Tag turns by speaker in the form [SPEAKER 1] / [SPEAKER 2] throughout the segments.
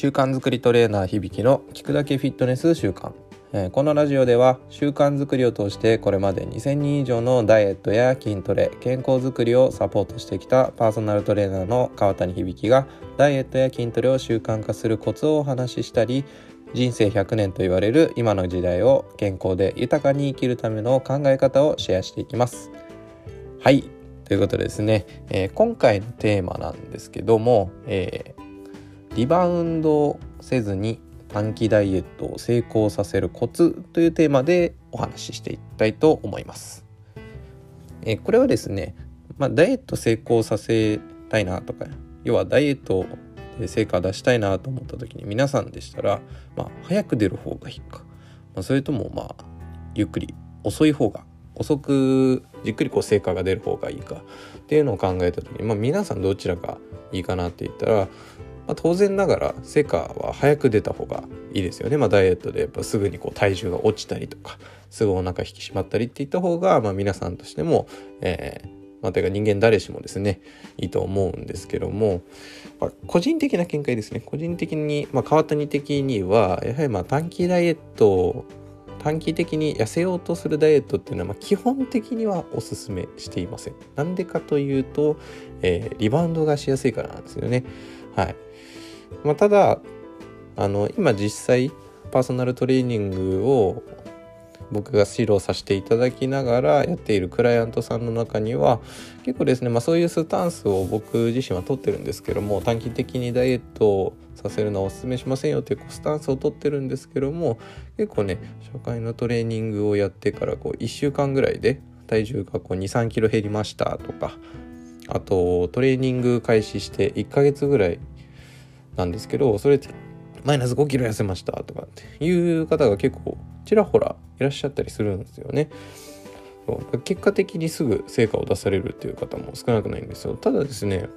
[SPEAKER 1] 習慣づくりトレーナー響の聞くだけフィットネス習慣このラジオでは習慣づくりを通してこれまで2000人以上のダイエットや筋トレ健康づくりをサポートしてきたパーソナルトレーナーの川谷響がダイエットや筋トレを習慣化するコツをお話ししたり人生100年と言われる今の時代を健康で豊かに生きるための考え方をシェアしていきます。はい。ということでですね、えー今回のテーマなんですけども、えーリバウンドせずに短期ダイエットを成功させるコツというテーマでお話ししていきたいと思います。えこれはですね、まあ、ダイエット成功させたいなとか要はダイエットで成果出したいなと思った時に皆さんでしたら、まあ、早く出る方がいいか、まあ、それともまあゆっくり遅い方が遅くじっくりこう成果が出る方がいいかっていうのを考えた時に、まあ、皆さんどちらがいいかなって言ったら、まあ、当然ながら成果は早く出た方がいいですよね、まあ、ダイエットでやっぱすぐにこう体重が落ちたりとかすぐお腹引き締まったりっていった方が、まあ、皆さんとしても、えーまあ、てか人間誰しもですねいいと思うんですけども、まあ、個人的な見解ですね個人的に、まあ、川谷的にはやはりまあ短期ダイエット短期的に痩せようとするダイエットっていうのは、ま、基本的にはおすすめしていません。なんでかというと、えーリバウンドがしやすいからなんですよね。はい。まあ、ただあの今実際パーソナルトレーニングを僕が指導させていただきながらやっているクライアントさんの中には結構ですね、まあ、そういうスタンスを僕自身は取ってるんですけども短期的にダイエットをさせるのはお勧めしませんよっていうスタンスを取ってるんですけども結構ね初回のトレーニングをやってからこう1週間ぐらいで体重が2 3キロ減りましたとかあとトレーニング開始して1ヶ月ぐらいなんですけどそれってマイナス5キロ痩せましたとかっていう方が結構ちらほらいらっしゃったりするんですよね。結果的にすぐ成果を出されるっていう方も少なくないんですよ。ただですね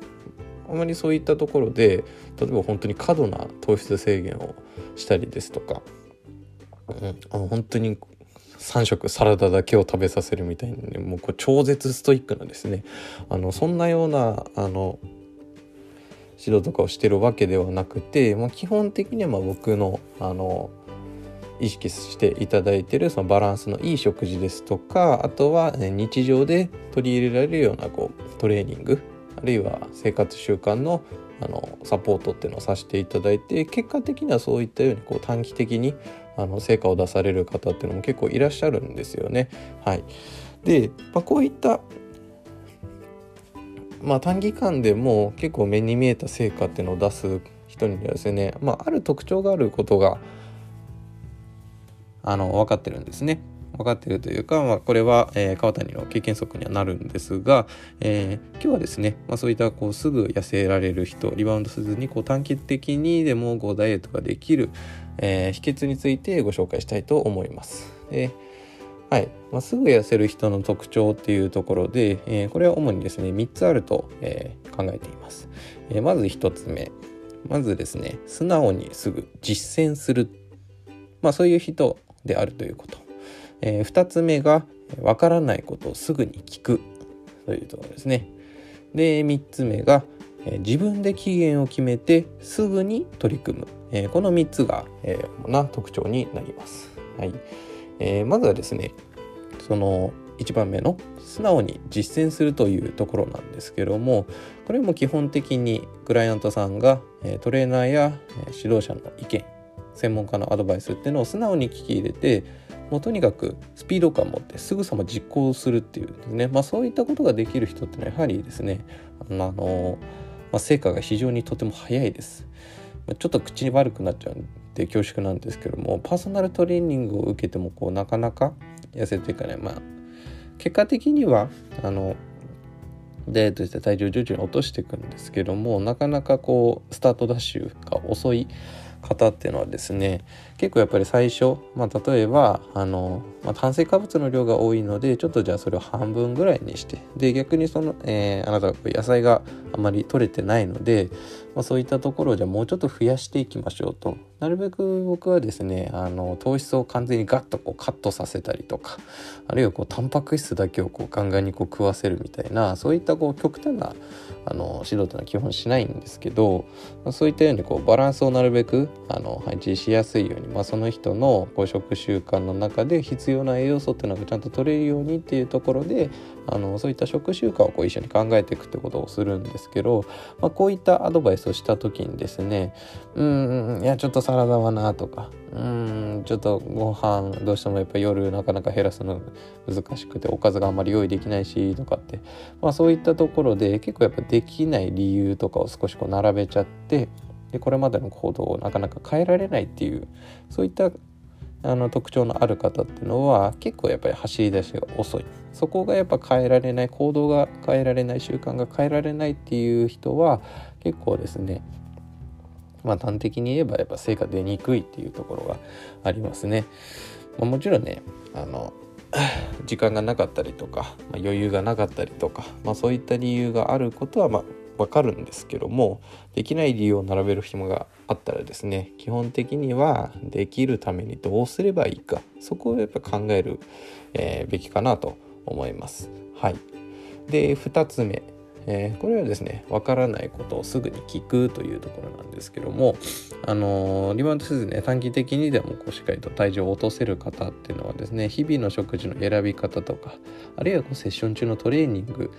[SPEAKER 1] あまりそういったところで例えば本当に過度な糖質制限をしたりですとか、うん、あの本当に3食サラダだけを食べさせるみたいにねもうこう超絶ストイックなですねあのそんなようなあの指導とかをしてるわけではなくて、まあ、基本的にはま僕のあの意識していただいてるそのバランスのいい食事ですとかあとは日常で取り入れられるようなこうトレーニングあるいは生活習慣のあのサポートっていうのをさせていただいて結果的にはそういったようにこう短期的にあの成果を出される方っていうのも結構いらっしゃるんですよね。はい、で、まあ、こういったまあ、短期間でも結構目に見えた成果っていうのを出す人にはですね、まあ、ある特徴があることがあの分かってるんですね。分かってるというか、まあ、これは、えー川谷の経験則にはなるんですが、えー今日はですね、まあ、そういったこうすぐ痩せられる人リバウンドせずにこう短期的にでもこうダイエットができる、えー秘訣についてご紹介したいと思います。ではい。まあ、すぐ痩せる人の特徴っていうところで、えーこれは主にですね3つあると、えー考えています、えーまず1つ目。まずですね素直にすぐ実践する、まあ、そういう人であるということ、え2つ目がわからないことをすぐに聞く。というところですね。で3つ目がえ自分で期限を決めてすぐに取り組む、えこの3つが、え主な特徴になります。はい。えーまずはですねその1番目の素直に実践するというところなんですけどもこれも基本的にクライアントさんがトレーナーや指導者の意見専門家のアドバイスっていうのを素直に聞き入れてもうとにかくスピード感を持ってすぐさま実行するっていうですね、まあ、そういったことができる人っていうのはやはりですねあのまあ、成果が非常にとても早いです。ちょっと口に悪くなっちゃうで恐縮なんですけどもパーソナルトレーニングを受けてもこうなかなか痩せていかない。まあ結果的にはあのダイエットして体重を徐々に落としていくんですけどもなかなかこうスタートダッシュが遅い方っていうのはですね結構やっぱり最初、まあ、例えばあの、まあ、炭水化物の量が多いのでちょっとじゃあそれを半分ぐらいにしてで逆にその、えー、あなたが野菜があまり取れてないので、まあ、そういったところをじゃあもうちょっと増やしていきましょうと。なるべく僕はですねあの糖質を完全にガッとこうカットさせたりとかあるいはこうタンパク質だけをこうガンガンにこう食わせるみたいなそういったこう極端なあの指導というのは基本しないんですけど、そういったようにこうバランスをなるべくあの配置しやすいように、まあ、その人のこう食習慣の中で必要な栄養素っていうのがちゃんと取れるようにっていうところであのそういった食習慣をこう一緒に考えていくってことをするんですけど、まあ、こういったアドバイスをした時にですねうんいやちょっとサラダはなとかうんちょっとご飯どうしてもやっぱ夜なかなか減らすの難しくておかずがあんまり用意できないしとかって、まあ、そういったところで結構やっぱできない理由とかを少しこう並べちゃってでこれまでの行動をなかなか変えられないっていうそういったあの特徴のある方っていうのは結構やっぱり走り出しが遅いそこがやっぱ変えられない行動が変えられない習慣が変えられないっていう人は結構ですねまあ端的に言えばやっぱ成果出にくいっていうところがありますね。まあ、もちろんねあの時間がなかったりとか、まあ、余裕がなかったりとか、まあ、そういった理由があることはまあ分かるんですけどもできない理由を並べる暇があったらですね基本的にはできるためにどうすればいいかそこをやっぱ考える、えー、べきかなと思います。はい、で2つ目えー、これはですねわからないことをすぐに聞くというところなんですけども、あのー、リバウンドせずね短期的にでもこうしっかりと体重を落とせる方っていうのはですね日々の食事の選び方とかあるいはこうセッション中のトレーニング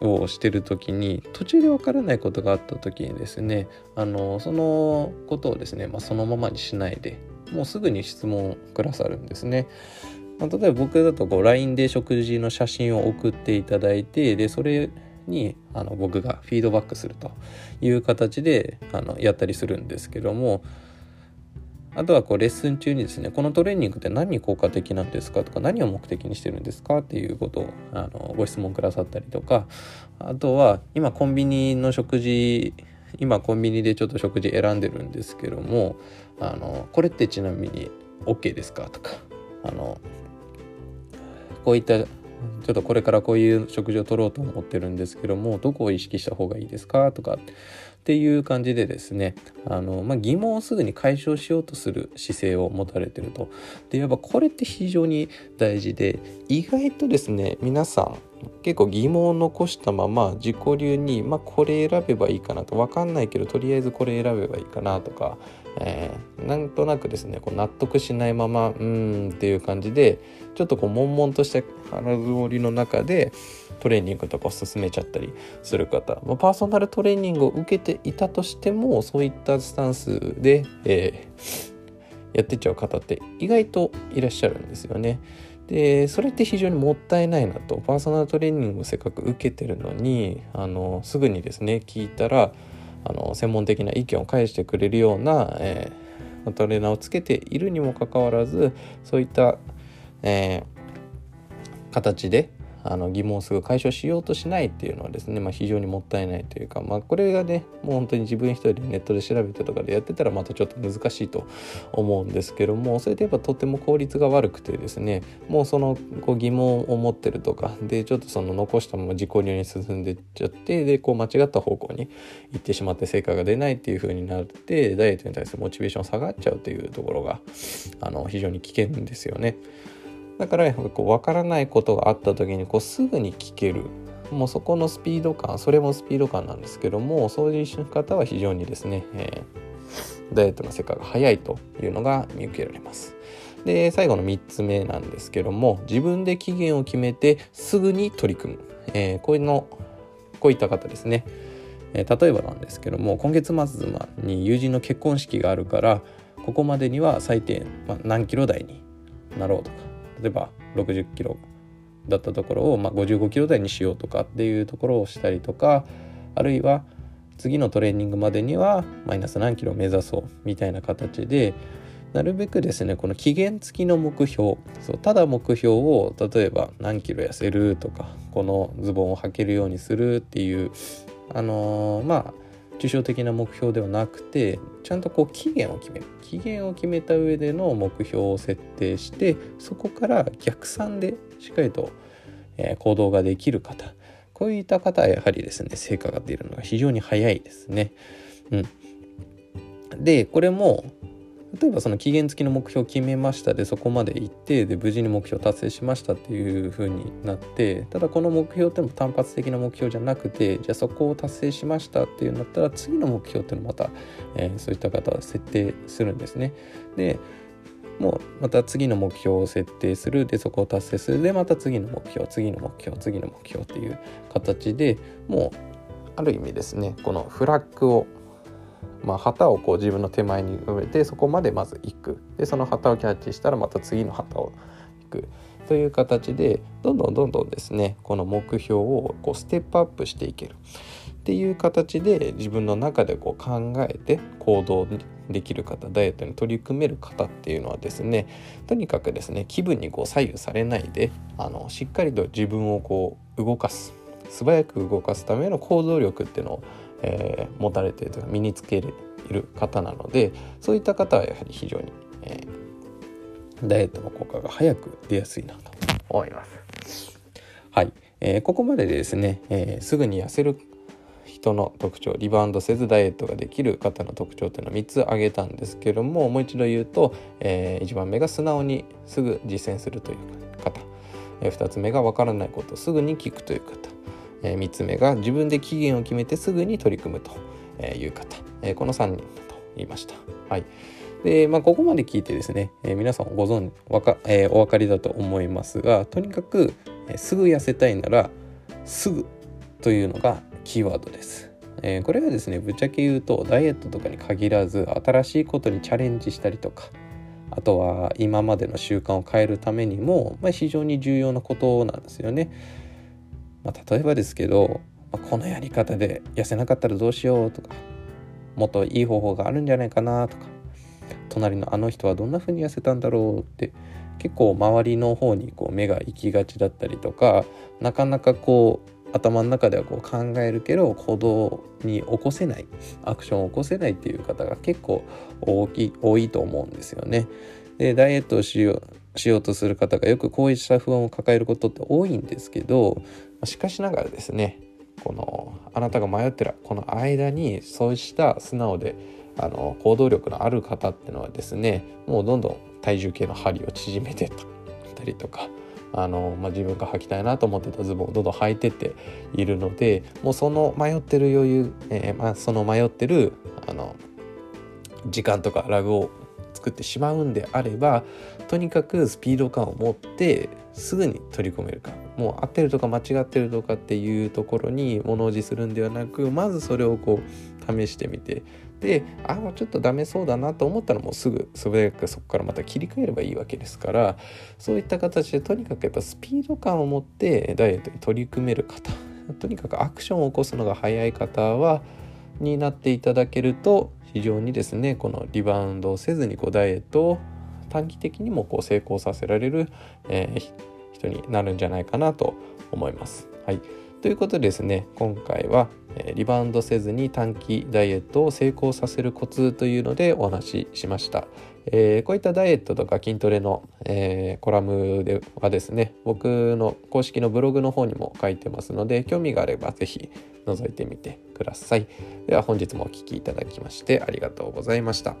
[SPEAKER 1] をしてる時に途中でわからないことがあった時にですねあのそのことをですね、まあ、そのままにしないでもうすぐに質問くださるんですね。まあ、例えば僕だとこう LINE で食事の写真を送っていただいてでそれにあの僕がフィードバックするという形であのやったりするんですけどもあとはこうレッスン中にですねこのトレーニングって何に効果的なんですかとか何を目的にしてるんですかっていうことをあのご質問くださったりとかあとは今コンビニの食事今コンビニでちょっと食事選んでるんですけどもあのこれってちなみに OK ですかとかあのこういったちょっとこれからこういう食事を取ろうと思ってるんですけどもどこを意識した方がいいですかとかっていう感じでですねあの、まあ、疑問をすぐに解消しようとする姿勢を持たれてると。でやっぱこれって非常に大事で意外とですね皆さん結構疑問を残したまま自己流に、まあ、これ選べばいいかなと。分かんないけどとりあえずこれ選べばいいかなとか、えー、なんとなくですねこう納得しないままうーんっていう感じでちょっとこう悶々とした腹通りの中でトレーニングとかを進めちゃったりする方、まあ、パーソナルトレーニングを受けていたとしてもそういったスタンスで、えー、やってっちゃう方って意外といらっしゃるんですよね。でそれって非常にもったいないなとパーソナルトレーニングをせっかく受けてるのにあのすぐにですね聞いたらあの専門的な意見を返してくれるような、えー、トレーナーをつけているにもかかわらずそういった、えー、形であの疑問をすぐ解消しようとしないっていうのはですね、まあ、非常にもったいないというか、まあ、これがねもう本当に自分一人でネットで調べてとかでやってたらまたちょっと難しいと思うんですけどもそれでやっぱとても効率が悪くてですねもうそのこう疑問を持ってるとかでちょっとその残したまま自己流に進んでっちゃってでこう間違った方向に行ってしまって成果が出ないっていう風になってダイエットに対するモチベーション下がっちゃうというところがあの非常に危険ですよね。だからこう分からないことがあった時にこうすぐに聞ける。もうそこのスピード感それもスピード感なんですけどもそういう方は非常にですね、えー、ダイエットの世界が早いというのが見受けられます。で最後の3つ目なんですけども自分で期限を決めてすぐに取り組む、えー、こういうのこういった方ですね、えー、例えばなんですけども今月末に友人の結婚式があるからここまでには最低、まあ、何キロ台になろうとか例えば60キロだったところを、まあ、55キロ台にしようとかっていうところをしたりとかあるいは次のトレーニングまでにはマイナス何キロ目指そうみたいな形でなるべくですねこの期限付きの目標そうただ目標を例えば何キロ痩せるとかこのズボンを履けるようにするっていうあのー、まあ抽象的な目標ではなくてちゃんとこう期限を決める。期限を決めた上での目標を設定してそこから逆算でしっかりと、え行動ができる方。こういった方はやはりですね成果が出るのが非常に早いですね。うん、でこれも例えばその期限付きの目標を決めましたでそこまで行ってで無事に目標を達成しましたっていう風になってただこの目標っていうのも単発的な目標じゃなくてじゃあそこを達成しましたっていうんだったら次の目標っていうのをまた、えー、そういった方は設定するんですね。でもうまた次の目標を設定するでそこを達成するでまた次の目標次の目標次の目標っていう形でもうある意味ですねこのフラッグをまあ、旗をこう自分の手前に埋めてそこまでまず行く。でその旗をキャッチしたらまた次の旗を行く。という形でどんどんどんどんですねこの目標をこうステップアップしていける。っていう形で自分の中でこう考えて行動できる方ダイエットに取り組める方っていうのはですねとにかくですね気分にこう左右されないであのしっかりと自分をこう動かす。素早く動かすための行動力っていうのをえー、持たれているというか身につけている方なのでそういった方はやはり非常に、えー、ダイエットの効果が早く出やすいなと思います。はい、えー、ここまでですね、えー、すぐに痩せる人の特徴リバウンドせずダイエットができる方の特徴というのは3つ挙げたんですけどももう一度言うと、えー、1番目が素直にすぐ実践するという方、えー、2つ目が分からないことをすぐに聞くという方。えー、3つ目が自分で期限を決めてすぐに取り組むという方、えー、この3人だと言いました。はいでまあ、ここまで聞いてですね、えー、皆さんご存わか、えー、お分かりだと思いますがとにかく、えー、すぐ痩せたいならすぐというのがキーワードです。えー、これはですねぶっちゃけ言うとダイエットとかに限らず新しいことにチャレンジしたりとかあとは今までの習慣を変えるためにも、まあ、非常に重要なことなんですよね。まあ、例えばですけど、まあ、このやり方で痩せなかったらどうしようとかもっといい方法があるんじゃないかなとか隣のあの人はどんな風に痩せたんだろうって結構周りの方にこう目が行きがちだったりとかなかなかこう頭の中ではこう考えるけど行動に起こせないアクションを起こせないっていう方が結構大き多いと思うんですよね。でダイエットをしようしようとする方がよくこうした不安を抱えることって多いんですけどしかしながらですねこのあなたが迷ってるこの間にそうした素直であの行動力のある方っていうのはですねもうどんどん体重計の針を縮めてたりとかあの、まあ、自分が履きたいなと思ってたズボンをどんどん履いてっているのでもうその迷ってる余裕、えー、まあ、その迷ってるあの時間とかラグを作ってしまうんであればとにかくスピード感を持ってすぐに取り込めるか。もう合ってるとか間違ってるとかっていうところに物おじするんではなくまずそれをこう試してみて。であもうちょっとダメそうだなと思ったらもうすぐ素早くそこからまた切り替えればいいわけですからそういった形でとにかくやっぱスピード感を持ってダイエットに取り組める方とにかくアクションを起こすのが早い方はになっていただけると非常にですねこのリバウンドをせずにこうダイエットを短期的にもこう成功させられる、えー、人になるんじゃないかなと思います。はい、ということでですね今回は、リバウンドせずに短期ダイエットを成功させるコツというのでお話ししました。えー、こういったダイエットとか筋トレの、えー、コラムではですね僕の公式のブログの方にも書いてますので興味があれば是非覗いてみてくださいでは本日もお聴きいただきましてありがとうございました